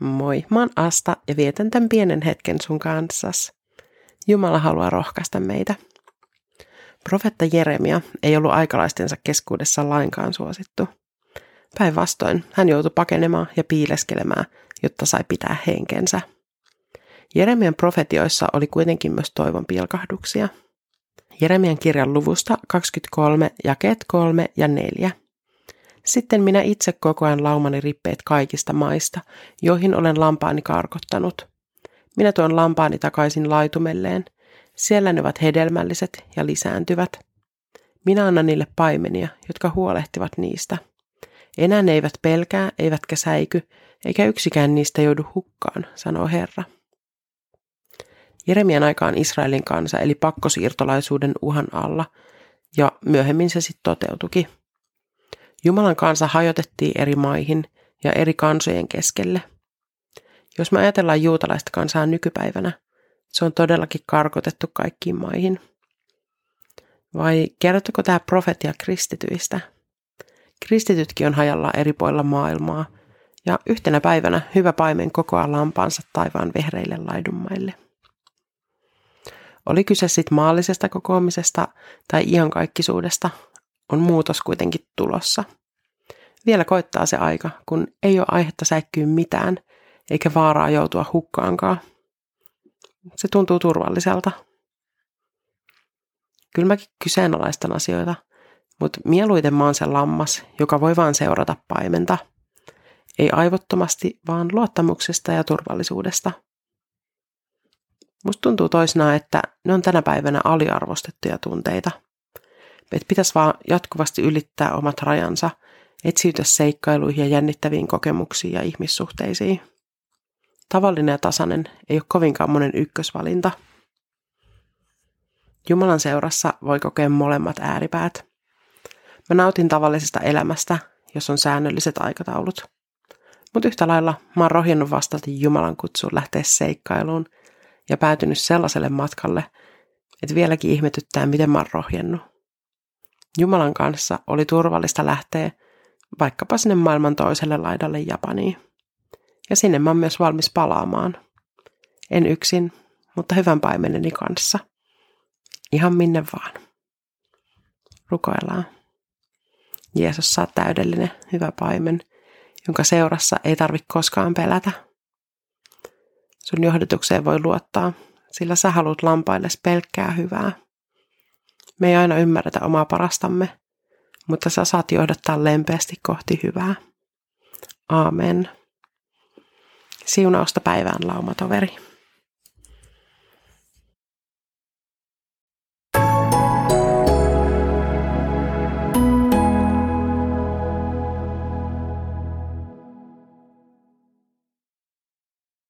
Moi, mä oon Asta ja vietän tämän pienen hetken sun kanssas. Jumala haluaa rohkaista meitä. Profetta Jeremia ei ollut aikalaistensa keskuudessa lainkaan suosittu. Päinvastoin hän joutui pakenemaan ja piileskelemään, jotta sai pitää henkensä. Jeremian profetioissa oli kuitenkin myös toivon pilkahduksia. Jeremian kirjan luvusta 23, jakeet 3 ja 4. Sitten minä itse kokoan laumani rippeet kaikista maista, joihin olen lampaani karkottanut. Minä tuon lampaani takaisin laitumelleen. Siellä ne ovat hedelmälliset ja lisääntyvät. Minä annan niille paimenia, jotka huolehtivat niistä. Enää ne eivät pelkää, eivätkä säiky, eikä yksikään niistä joudu hukkaan, sanoo Herra. Jeremian aikaan Israelin kansa eli pakkosiirtolaisuuden uhan alla, ja myöhemmin se sitten toteutuki. Jumalan kansa hajotettiin eri maihin ja eri kansojen keskelle. Jos me ajatellaan juutalaista kansaa nykypäivänä, se on todellakin karkotettu kaikkiin maihin. Vai kertoko tämä profetia kristityistä? Kristitytkin on hajallaan eri puolilla maailmaa, ja yhtenä päivänä hyvä paimen kokoaa lampaansa taivaan vehreille laidunmaille. Oli kyse sitten maallisesta kokoamisesta tai iankaikkisuudesta, on muutos kuitenkin tulossa. Vielä koittaa se aika, kun ei ole aihetta säikkyä mitään, eikä vaaraa joutua hukkaankaan. Se tuntuu turvalliselta. Kyllä mäkin kyseenalaistan asioita, mutta mieluiten mä oon se lammas, joka voi vaan seurata paimenta. Ei aivottomasti, vaan luottamuksesta ja turvallisuudesta. Musta tuntuu toisinaan, että ne on tänä päivänä aliarvostettuja tunteita – että pitäisi vaan jatkuvasti ylittää omat rajansa, etsiytyä seikkailuihin ja jännittäviin kokemuksiin ja ihmissuhteisiin. Tavallinen ja tasainen ei ole kovinkaan monen ykkösvalinta. Jumalan seurassa voi kokea molemmat ääripäät. Mä nautin tavallisesta elämästä, jos on säännölliset aikataulut. Mutta yhtä lailla mä oon rohjennut vastata Jumalan kutsuun lähteä seikkailuun ja päätynyt sellaiselle matkalle, että vieläkin ihmetyttää, miten mä oon rohjennut. Jumalan kanssa oli turvallista lähteä vaikkapa sinne maailman toiselle laidalle Japaniin. Ja sinne mä oon myös valmis palaamaan. En yksin, mutta hyvän paimeneni kanssa. Ihan minne vaan. Rukoillaan. Jeesus saa täydellinen, hyvä paimen, jonka seurassa ei tarvitse koskaan pelätä. Sun johdatukseen voi luottaa, sillä sä haluat lampaille pelkkää hyvää. Me ei aina ymmärretä omaa parastamme, mutta sä saat johdattaa lempeästi kohti hyvää. Aamen. Siunausta päivään laumatoveri.